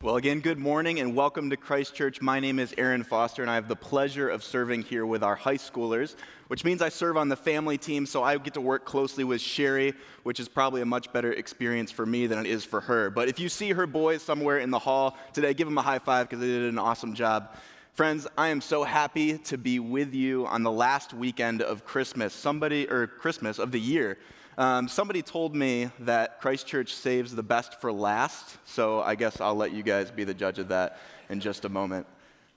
Well, again, good morning and welcome to Christ Church. My name is Aaron Foster, and I have the pleasure of serving here with our high schoolers, which means I serve on the family team, so I get to work closely with Sherry, which is probably a much better experience for me than it is for her. But if you see her boys somewhere in the hall today, give them a high five because they did an awesome job. Friends, I am so happy to be with you on the last weekend of Christmas, somebody, or Christmas of the year. Um, somebody told me that Christ Church saves the best for last, so I guess I'll let you guys be the judge of that in just a moment.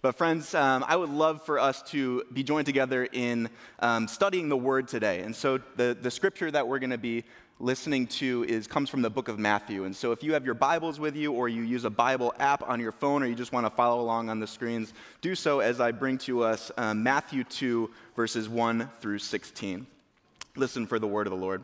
But, friends, um, I would love for us to be joined together in um, studying the Word today. And so, the, the scripture that we're going to be listening to is comes from the book of Matthew. And so, if you have your Bibles with you, or you use a Bible app on your phone, or you just want to follow along on the screens, do so as I bring to us um, Matthew 2, verses 1 through 16. Listen for the word of the Lord.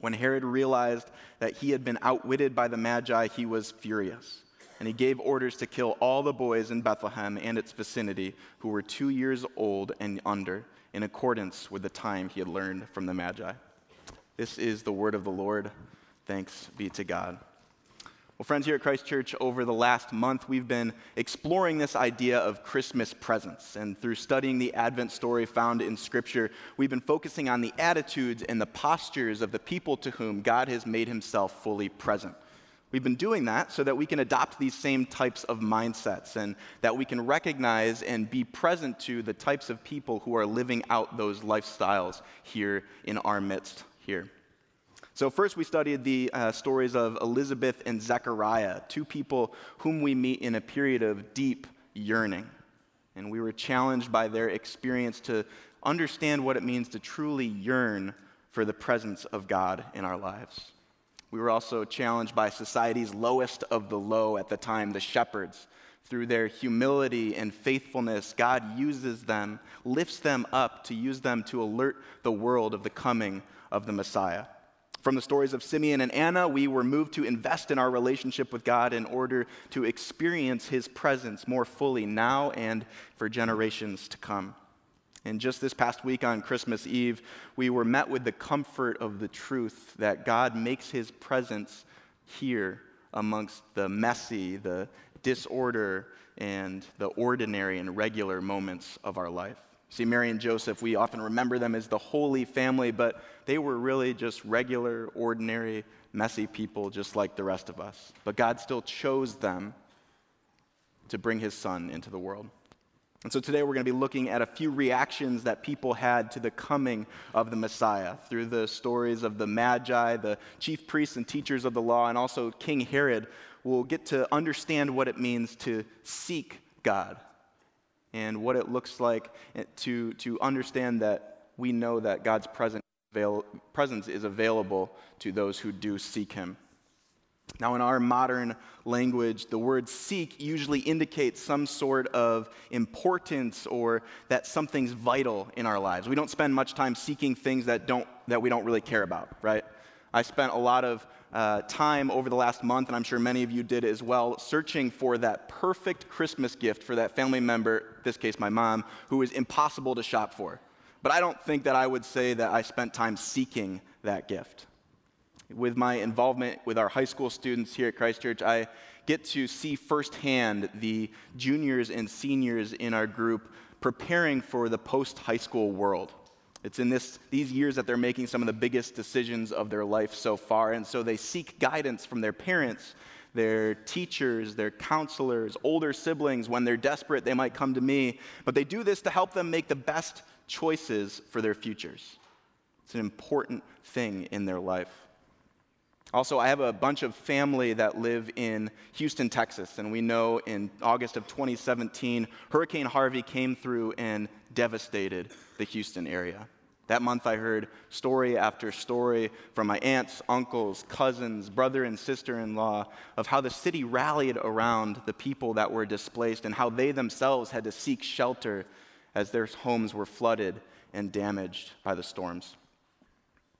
When Herod realized that he had been outwitted by the Magi, he was furious. And he gave orders to kill all the boys in Bethlehem and its vicinity who were two years old and under, in accordance with the time he had learned from the Magi. This is the word of the Lord. Thanks be to God. Well, friends, here at Christ Church, over the last month, we've been exploring this idea of Christmas presents. And through studying the Advent story found in Scripture, we've been focusing on the attitudes and the postures of the people to whom God has made himself fully present. We've been doing that so that we can adopt these same types of mindsets and that we can recognize and be present to the types of people who are living out those lifestyles here in our midst here. So, first, we studied the uh, stories of Elizabeth and Zechariah, two people whom we meet in a period of deep yearning. And we were challenged by their experience to understand what it means to truly yearn for the presence of God in our lives. We were also challenged by society's lowest of the low at the time, the shepherds. Through their humility and faithfulness, God uses them, lifts them up to use them to alert the world of the coming of the Messiah. From the stories of Simeon and Anna, we were moved to invest in our relationship with God in order to experience His presence more fully now and for generations to come. And just this past week on Christmas Eve, we were met with the comfort of the truth that God makes His presence here amongst the messy, the disorder, and the ordinary and regular moments of our life. See, Mary and Joseph, we often remember them as the holy family, but they were really just regular, ordinary, messy people just like the rest of us. But God still chose them to bring his son into the world. And so today we're going to be looking at a few reactions that people had to the coming of the Messiah through the stories of the Magi, the chief priests and teachers of the law, and also King Herod. We'll get to understand what it means to seek God and what it looks like eh, to, to understand that we know that God's presence, presence is available to those who do seek Him. Now, in our modern language, the word seek usually indicates some sort of importance or that something's vital in our lives. We don't spend much time seeking things that, don't, that we don't really care about, right? I spent a lot of uh, time over the last month, and I'm sure many of you did as well, searching for that perfect Christmas gift for that family member, this case my mom, who is impossible to shop for. But I don't think that I would say that I spent time seeking that gift. With my involvement with our high school students here at Christ Church, I get to see firsthand the juniors and seniors in our group preparing for the post high school world. It's in this, these years that they're making some of the biggest decisions of their life so far. And so they seek guidance from their parents, their teachers, their counselors, older siblings. When they're desperate, they might come to me. But they do this to help them make the best choices for their futures. It's an important thing in their life. Also, I have a bunch of family that live in Houston, Texas, and we know in August of 2017, Hurricane Harvey came through and devastated the Houston area. That month, I heard story after story from my aunts, uncles, cousins, brother, and sister in law of how the city rallied around the people that were displaced and how they themselves had to seek shelter as their homes were flooded and damaged by the storms.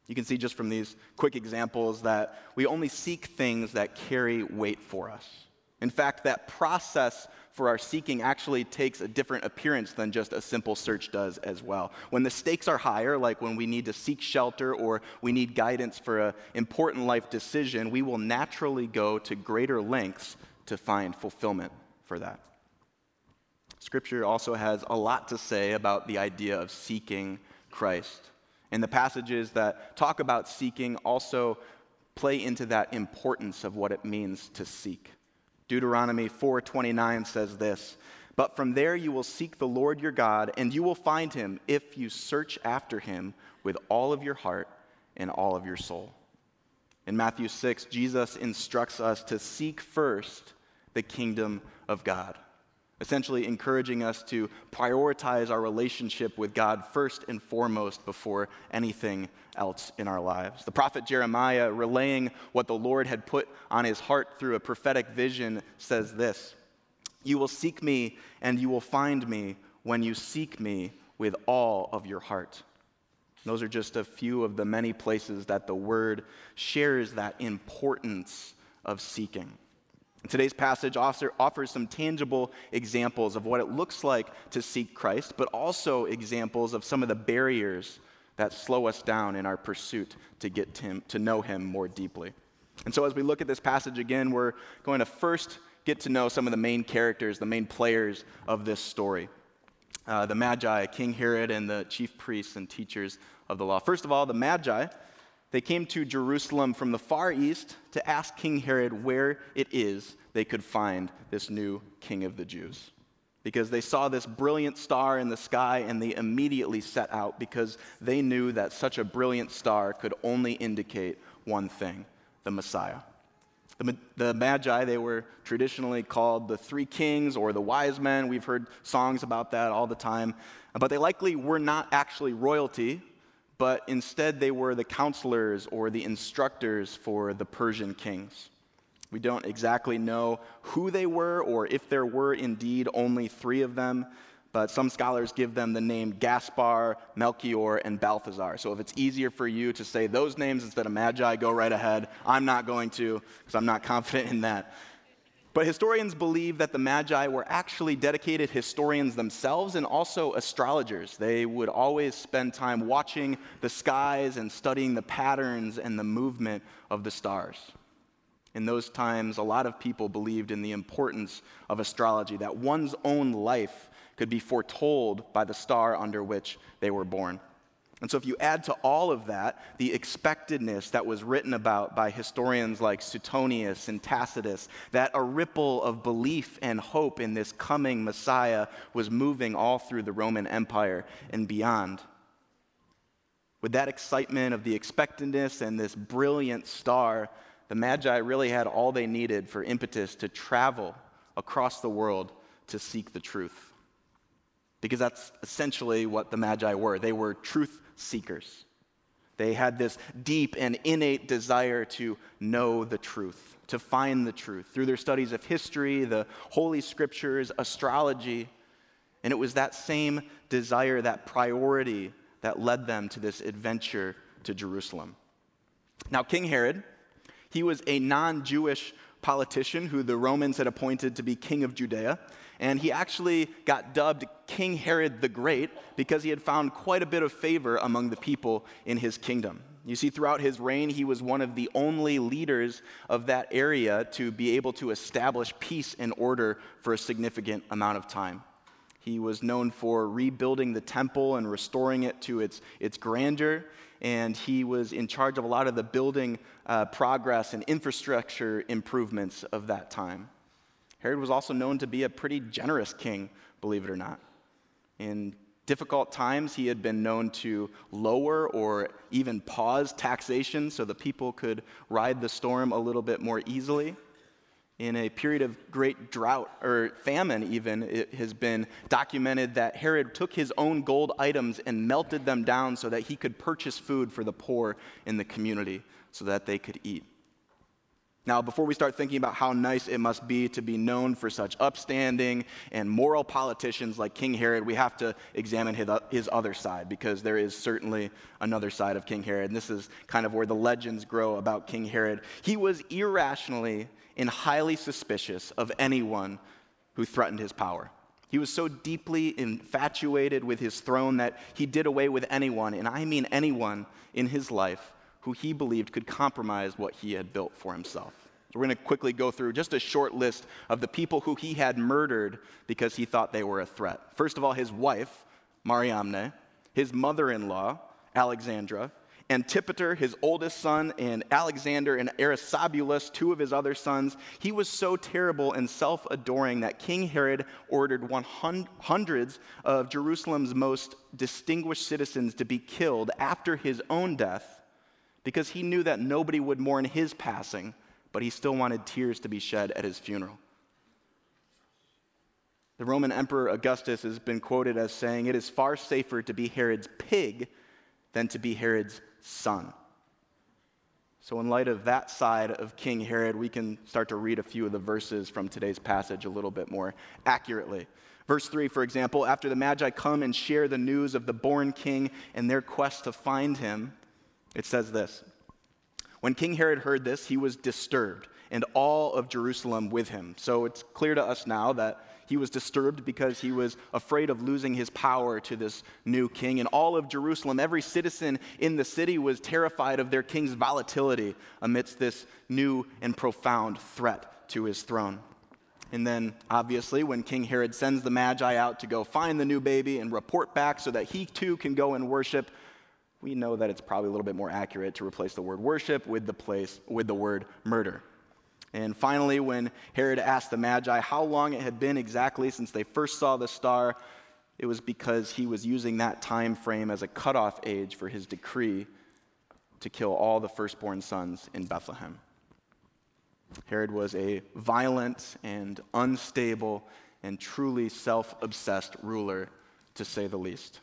You can see just from these quick examples that we only seek things that carry weight for us. In fact, that process for our seeking actually takes a different appearance than just a simple search does as well. When the stakes are higher, like when we need to seek shelter or we need guidance for an important life decision, we will naturally go to greater lengths to find fulfillment for that. Scripture also has a lot to say about the idea of seeking Christ. And the passages that talk about seeking also play into that importance of what it means to seek. Deuteronomy 4:29 says this, "But from there you will seek the Lord your God, and you will find him if you search after him with all of your heart and all of your soul." In Matthew 6, Jesus instructs us to seek first the kingdom of God essentially encouraging us to prioritize our relationship with God first and foremost before anything else in our lives. The prophet Jeremiah, relaying what the Lord had put on his heart through a prophetic vision, says this You will seek me, and you will find me when you seek me with all of your heart. Those are just a few of the many places that the word shares that importance of seeking. Today's passage offers some tangible examples of what it looks like to seek Christ, but also examples of some of the barriers that slow us down in our pursuit to get to, him, to know Him more deeply. And so, as we look at this passage again, we're going to first get to know some of the main characters, the main players of this story uh, the Magi, King Herod, and the chief priests and teachers of the law. First of all, the Magi they came to Jerusalem from the far east to ask King Herod where it is they could find this new king of the Jews. Because they saw this brilliant star in the sky and they immediately set out because they knew that such a brilliant star could only indicate one thing the Messiah. The, the, Magi, they were traditionally called the three kings or the wise men. We've heard songs about that all the time. But they likely were not actually royalty but instead they were the counselors or the instructors for the Persian kings. We don't exactly know who they were or if there were indeed only three of them, but some scholars give them the name Gaspar, Melchior, and Balthazar. So if it's easier for you to say those names instead of Magi, go right ahead. I'm not going to because I'm not confident in that. But historians believe that the Magi were actually dedicated historians themselves and also astrologers. They would always spend time watching the skies and studying the patterns and the movement of the stars. In those times, a lot of people believed in the importance of astrology, that one's own life could be foretold by the star under which they were born. And so, if you add to all of that the expectedness that was written about by historians like Suetonius and Tacitus, that a ripple of belief and hope in this coming Messiah was moving all through the Roman Empire and beyond. With that excitement of the expectedness and this brilliant star, the Magi really had all they needed for impetus to travel across the world to seek the truth. because that's essentially what the Magi were. They were truth seekers. They had this deep and innate desire to know the truth, to find the truth through their studies of history, the Holy Scriptures, astrology. And it was that same desire, that priority, that led them to this adventure to Jerusalem. Now, King Herod, he was a non Jewish politician who the Romans had appointed to be king of Judea. And he actually got dubbed King Herod the Great because he had found quite a bit of favor among the people in his kingdom. You see, throughout his reign, he was one of the only leaders of that area to be able to establish peace and order for a significant amount of time. He was known for rebuilding the temple and restoring it to its, its grandeur and he was in charge of a lot of the building uh, progress and infrastructure improvements of that time. Herod was also known to be a pretty generous king, believe it or not. In difficult times, he had been known to lower or even pause taxation so the people could ride the storm a little bit more easily in a period of great drought or famine, even, it has been documented that Herod took his own gold items and melted them down so that he could purchase food for the poor in the community so that they could eat. Now, before we start thinking about how nice it must be to be known for such upstanding and moral politicians like King Herod, we have to examine his, other side because there is certainly another side of King Herod. And this is kind of where the legends grow about King Herod. He was irrationally and highly suspicious of anyone who threatened his power. He was so deeply infatuated with his throne that he did away with anyone, and I mean anyone in his life who he believed could compromise what he had built for himself. So we're going to quickly go through just a short list of the people who he had murdered because he thought they were a threat. First of all, his wife, Mariamne, his mother in law, Alexandra, Antipater, his oldest son, and Alexander and Aristobulus, two of his other sons. He was so terrible and self adoring that King Herod ordered hundreds of Jerusalem's most distinguished citizens to be killed after his own death because he knew that nobody would mourn his passing, but he still wanted tears to be shed at his funeral. The Roman Emperor Augustus has been quoted as saying, It is far safer to be Herod's pig than to be Herod's son. So, in light of that side of King Herod, we can start to read a few of the verses from today's passage a little bit more accurately. Verse 3, for example, after the Magi come and share the news of the born king and their quest to find him, it says this When King Herod heard this, he was disturbed, and all of Jerusalem with him. So, it's clear to us now that he was disturbed because he was afraid of losing his power to this new king. And all of Jerusalem, every citizen in the city was terrified of their king's volatility amidst this new and profound threat to his throne. And then, obviously, when King Herod sends the Magi out to go find the new baby and report back so that he too can go and worship, we know that it's probably a little bit more accurate to replace the word worship with the place with the word murder. And finally, when Herod asked the Magi how long it had been exactly since they first saw the star, it was because he was using that time frame as a cutoff age for his decree to kill all the firstborn sons in Bethlehem. Herod was a violent and unstable and truly self obsessed ruler, to say the least.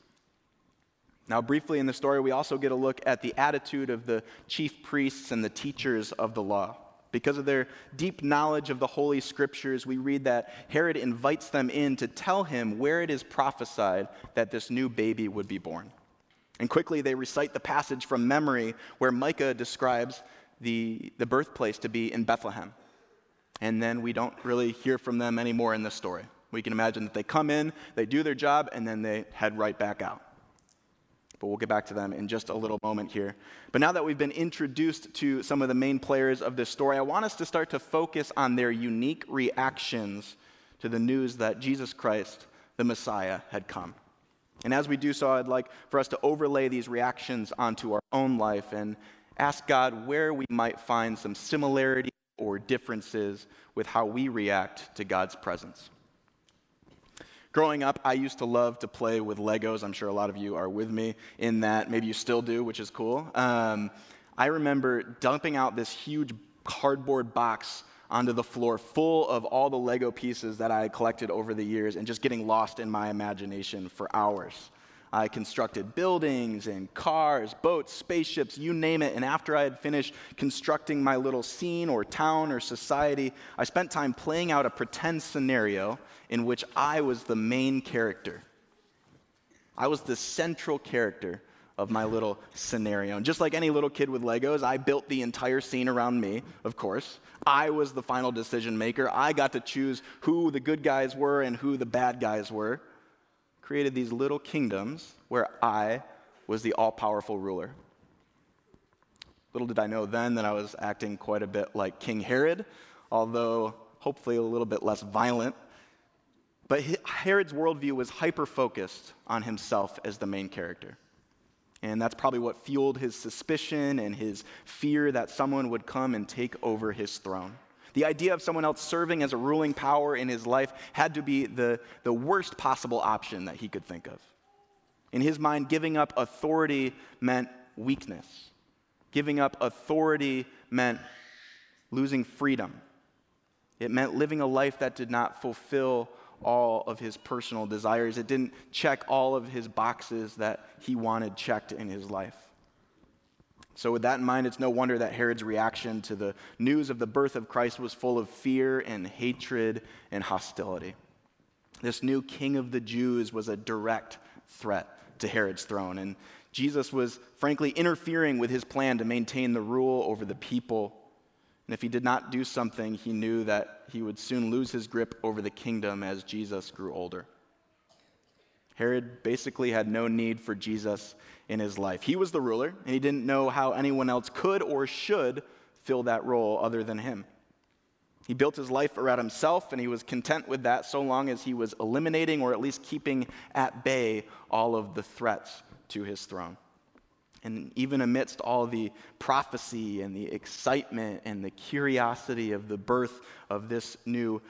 Now, briefly in the story, we also get a look at the attitude of the chief priests and the teachers of the law. Because of their deep knowledge of the Holy Scriptures, we read that Herod invites them in to tell him where it is prophesied that this new baby would be born. And quickly they recite the passage from memory where Micah describes the, the birthplace to be in Bethlehem. And then we don't really hear from them anymore in this story. We can imagine that they come in, they do their job, and then they head right back out but we'll get back to them in just a little moment here. But now that we've been introduced to some of the main players of this story, I want us to start to focus on their unique reactions to the news that Jesus Christ, the Messiah, had come. And as we do so, I'd like for us to overlay these reactions onto our own life and ask God where we might find some similarity or differences with how we react to God's presence. Growing up, I used to love to play with Legos. I'm sure a lot of you are with me in that. Maybe you still do, which is cool. Um, I remember dumping out this huge cardboard box onto the floor full of all the Lego pieces that I collected over the years and just getting lost in my imagination for hours. I constructed buildings and cars, boats, spaceships, you name it. And after I had finished constructing my little scene or town or society, I spent time playing out a pretend scenario in which I was the main character. I was the central character of my little scenario. And just like any little kid with Legos, I built the entire scene around me, of course. I was the final decision maker. I got to choose who the good guys were and who the bad guys were. Created these little kingdoms where I was the all powerful ruler. Little did I know then that I was acting quite a bit like King Herod, although hopefully a little bit less violent. But Herod's worldview was hyper focused on himself as the main character. And that's probably what fueled his suspicion and his fear that someone would come and take over his throne. The idea of someone else serving as a ruling power in his life had to be the, the worst possible option that he could think of. In his mind, giving up authority meant weakness. Giving up authority meant losing freedom. It meant living a life that did not fulfill all of his personal desires. It didn't check all of his boxes that he wanted checked in his life. So, with that in mind, it's no wonder that Herod's reaction to the news of the birth of Christ was full of fear and hatred and hostility. This new king of the Jews was a direct threat to Herod's throne, and Jesus was frankly interfering with his plan to maintain the rule over the people and if he did not do something, he knew that he would soon lose his grip over the kingdom as Jesus grew older. Herod basically had no need for Jesus in his life. He was the ruler, and he didn't know how anyone else could or should fill that role other than him. He built his life around himself, and he was content with that so long as he was eliminating or at least keeping at bay all of the threats to his throne. And even amidst all the prophecy and the excitement and the curiosity of the birth of this new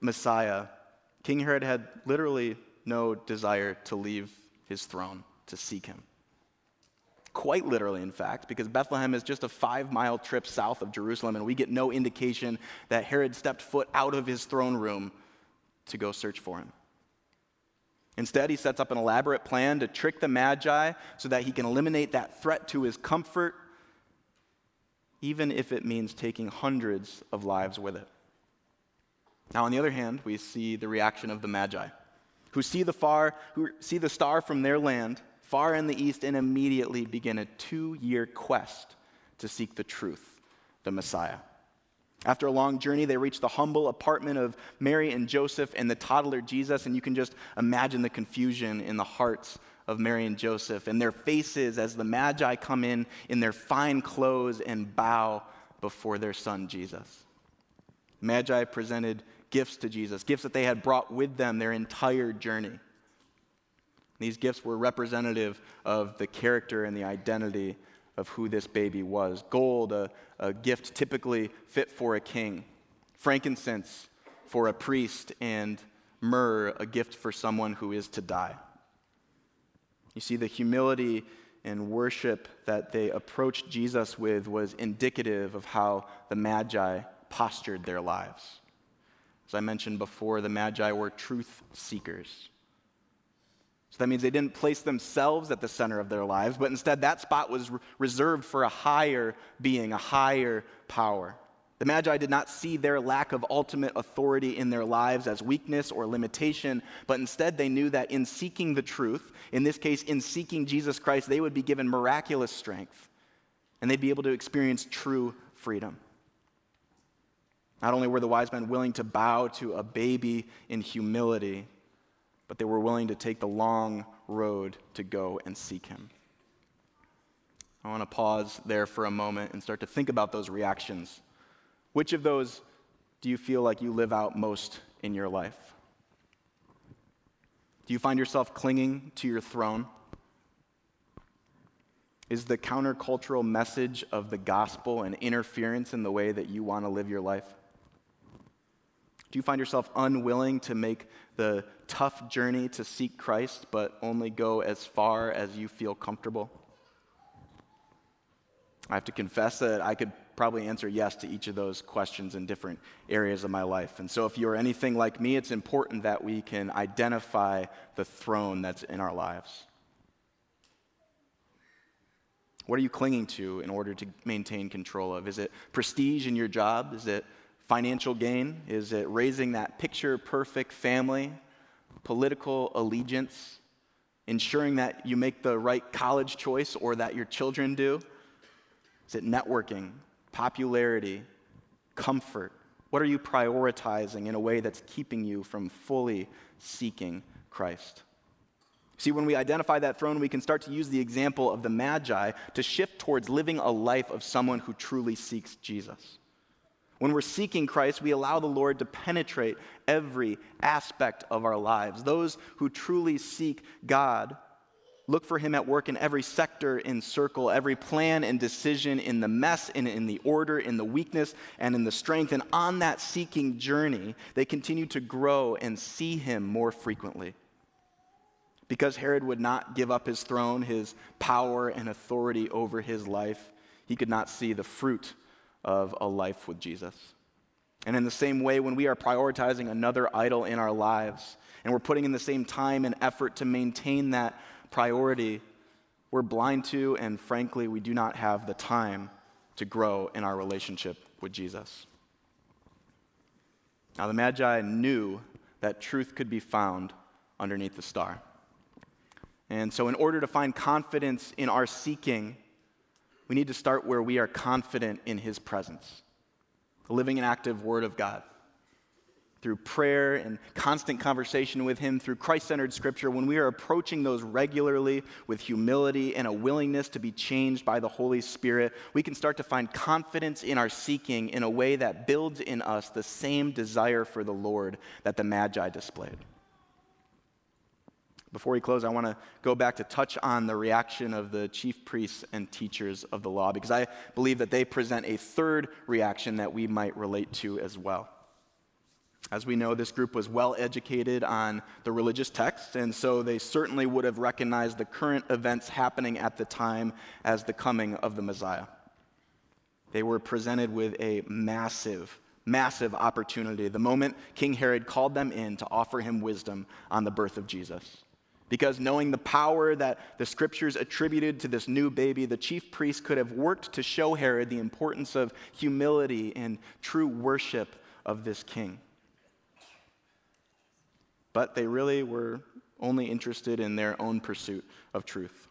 Messiah, King Herod had literally no desire to leave his throne to seek him. Quite literally, in fact, because Bethlehem is just a five mile trip south of Jerusalem, and we get no indication that Herod stepped foot out of his throne room to go search for him. Instead, he sets up an elaborate plan to trick the Magi so that he can eliminate that threat to his comfort, even if it means taking hundreds of lives with it. Now, on the other hand, we see the reaction of the Magi, who see the far, who see the star from their land far in the east and immediately begin a two-year quest to seek the truth, the Messiah. After a long journey, they reach the humble apartment of Mary and Joseph and the toddler Jesus, and you can just imagine the confusion in the hearts of Mary and Joseph and their faces as the Magi come in in their fine clothes and bow before their son Jesus. Magi presented gifts to Jesus, gifts that they had brought with them their entire journey. These gifts were representative of the character and the identity of who this baby was. Gold, a, a gift typically fit for a king, frankincense for a priest, and myrrh, a gift for someone who is to die. You see, the humility and worship that they approached Jesus with was indicative of how the Magi postured their lives. As I mentioned before, the Magi were truth seekers. So that means they didn't place themselves at the center of their lives, but instead that spot was re- reserved for a higher being, a higher power. The Magi did not see their lack of ultimate authority in their lives as weakness or limitation, but instead they knew that in seeking the truth, in this case, in seeking Jesus Christ, they would be given miraculous strength and they'd be able to experience true freedom. Not only were the wise men willing to bow to a baby in humility, but they were willing to take the long road to go and seek him. I want to pause there for a moment and start to think about those reactions. Which of those do you feel like you live out most in your life? Do you find yourself clinging to your throne? Is the countercultural message of the gospel an interference in the way that you want to live your life? Do you find yourself unwilling to make the tough journey to seek Christ, but only go as far as you feel comfortable? I have to confess that I could probably answer yes to each of those questions in different areas of my life. And so, if you're anything like me, it's important that we can identify the throne that's in our lives. What are you clinging to in order to maintain control of? Is it prestige in your job? Is it financial gain? Is it raising that picture perfect family? Political allegiance? Ensuring that you make the right college choice or that your children do? Is it networking, popularity, comfort? What are you prioritizing in a way that's keeping you from fully seeking Christ? See, when we identify that throne, we can start to use the example of the Magi to shift towards living a life of someone who truly seeks Jesus. When we're seeking Christ, we allow the Lord to penetrate every aspect of our lives. Those who truly seek God look for Him at work in every sector in circle, every plan and decision, in the mess, and in the order, in the weakness, and in the strength. And on that seeking journey, they continue to grow and see Him more frequently because Herod would not give up his throne, his power and authority over his life, he could not see the fruit of a life with Jesus. And in the same way, when we are prioritizing another idol in our lives and we're putting in the same time and effort to maintain that priority, we're blind to, and frankly, we do not have the time to grow in our relationship with Jesus. Now, the Magi knew that truth could be found underneath the star. And so, in order to find confidence in our seeking, we need to start where we are confident in His presence the living and active Word of God. Through prayer and constant conversation with Him, through Christ centered Scripture, when we are approaching those regularly with humility and a willingness to be changed by the Holy Spirit, we can start to find confidence in our seeking in a way that builds in us the same desire for the Lord that the Magi displayed. Before we close, I want to go back to touch on the reaction of the chief priests and teachers of the law, because I believe that they present a third reaction that we might relate to as well. As we know, this group was well educated on the religious texts, and so they certainly would have recognized the current events happening at the time as the coming of the Messiah. They were presented with a massive, massive opportunity the moment King Herod called them in to offer him wisdom on the birth of Jesus. Because knowing the power that the scriptures attributed to this new baby, the chief priest could have worked to show Herod the importance of humility and true worship of this king. But they really were only interested in their own pursuit of truth.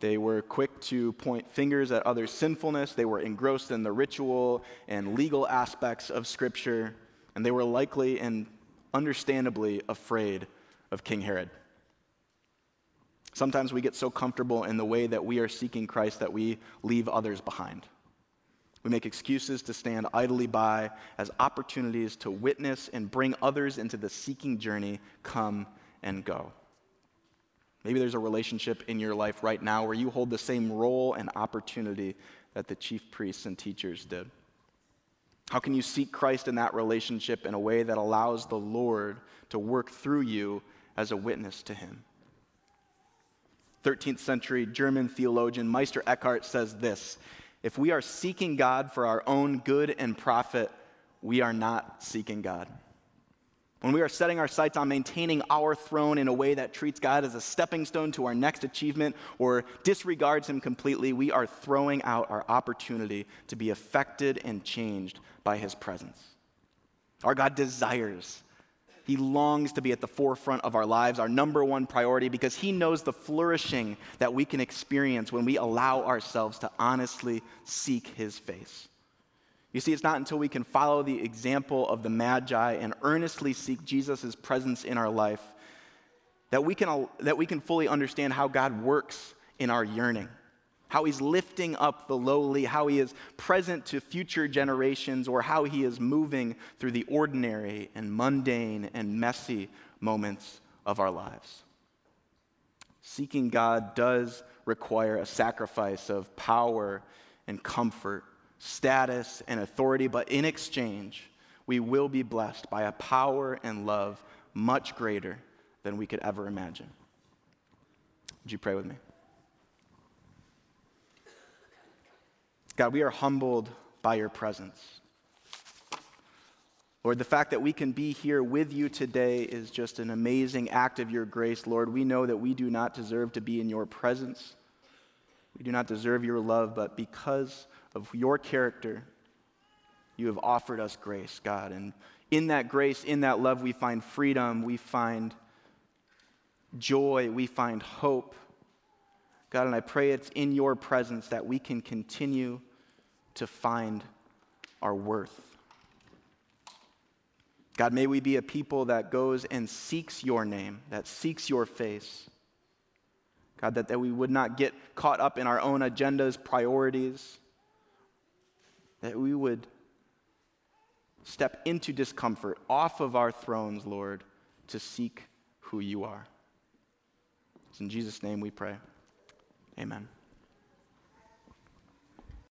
They were quick to point fingers at others' sinfulness. They were engrossed in the ritual and legal aspects of Scripture. And they were likely and understandably afraid of King Herod. Sometimes we get so comfortable in the way that we are seeking Christ that we leave others behind. We make excuses to stand idly by as opportunities to witness and bring others into the seeking journey come and go. Maybe there's a relationship in your life right now where you hold the same role and opportunity that the chief priests and teachers did. How can you seek Christ in that relationship in a way that allows the Lord to work through you as a witness to him. 13th century German theologian Meister Eckhart says this If we are seeking God for our own good and profit, we are not seeking God. When we are setting our sights on maintaining our throne in a way that treats God as a stepping stone to our next achievement or disregards Him completely, we are throwing out our opportunity to be affected and changed by His presence. Our God desires he longs to be at the forefront of our lives, our number one priority, because He knows the flourishing that we can experience when we allow ourselves to honestly seek His face. You see, it's not until we can follow the example of the Magi and earnestly seek Jesus' presence in our life that we, can, that we can fully understand how God works in our yearning how he's lifting up the lowly, how he is present to future generations, or how he is moving through the ordinary and mundane and messy moments of our lives. Seeking God does require a sacrifice of power and comfort, status and authority, but in exchange, we will be blessed by a power and love much greater than we could ever imagine. Would you pray with me? God, we are humbled by your presence. Lord, the fact that we can be here with you today is just an amazing act of your grace. Lord, we know that we do not deserve to be in your presence. We do not deserve your love, but because of your character, you have offered us grace, God. And in that grace, in that love, we find freedom, we find joy, we find hope. God, and I pray it's in your presence that we can continue to find our worth. God, may we be a people that goes and seeks your name, that seeks your face. God, that, that we would not get caught up in our own agendas, priorities, that we would step into discomfort, off of our thrones, Lord, to seek who you are. It's in Jesus' name we pray. Amen.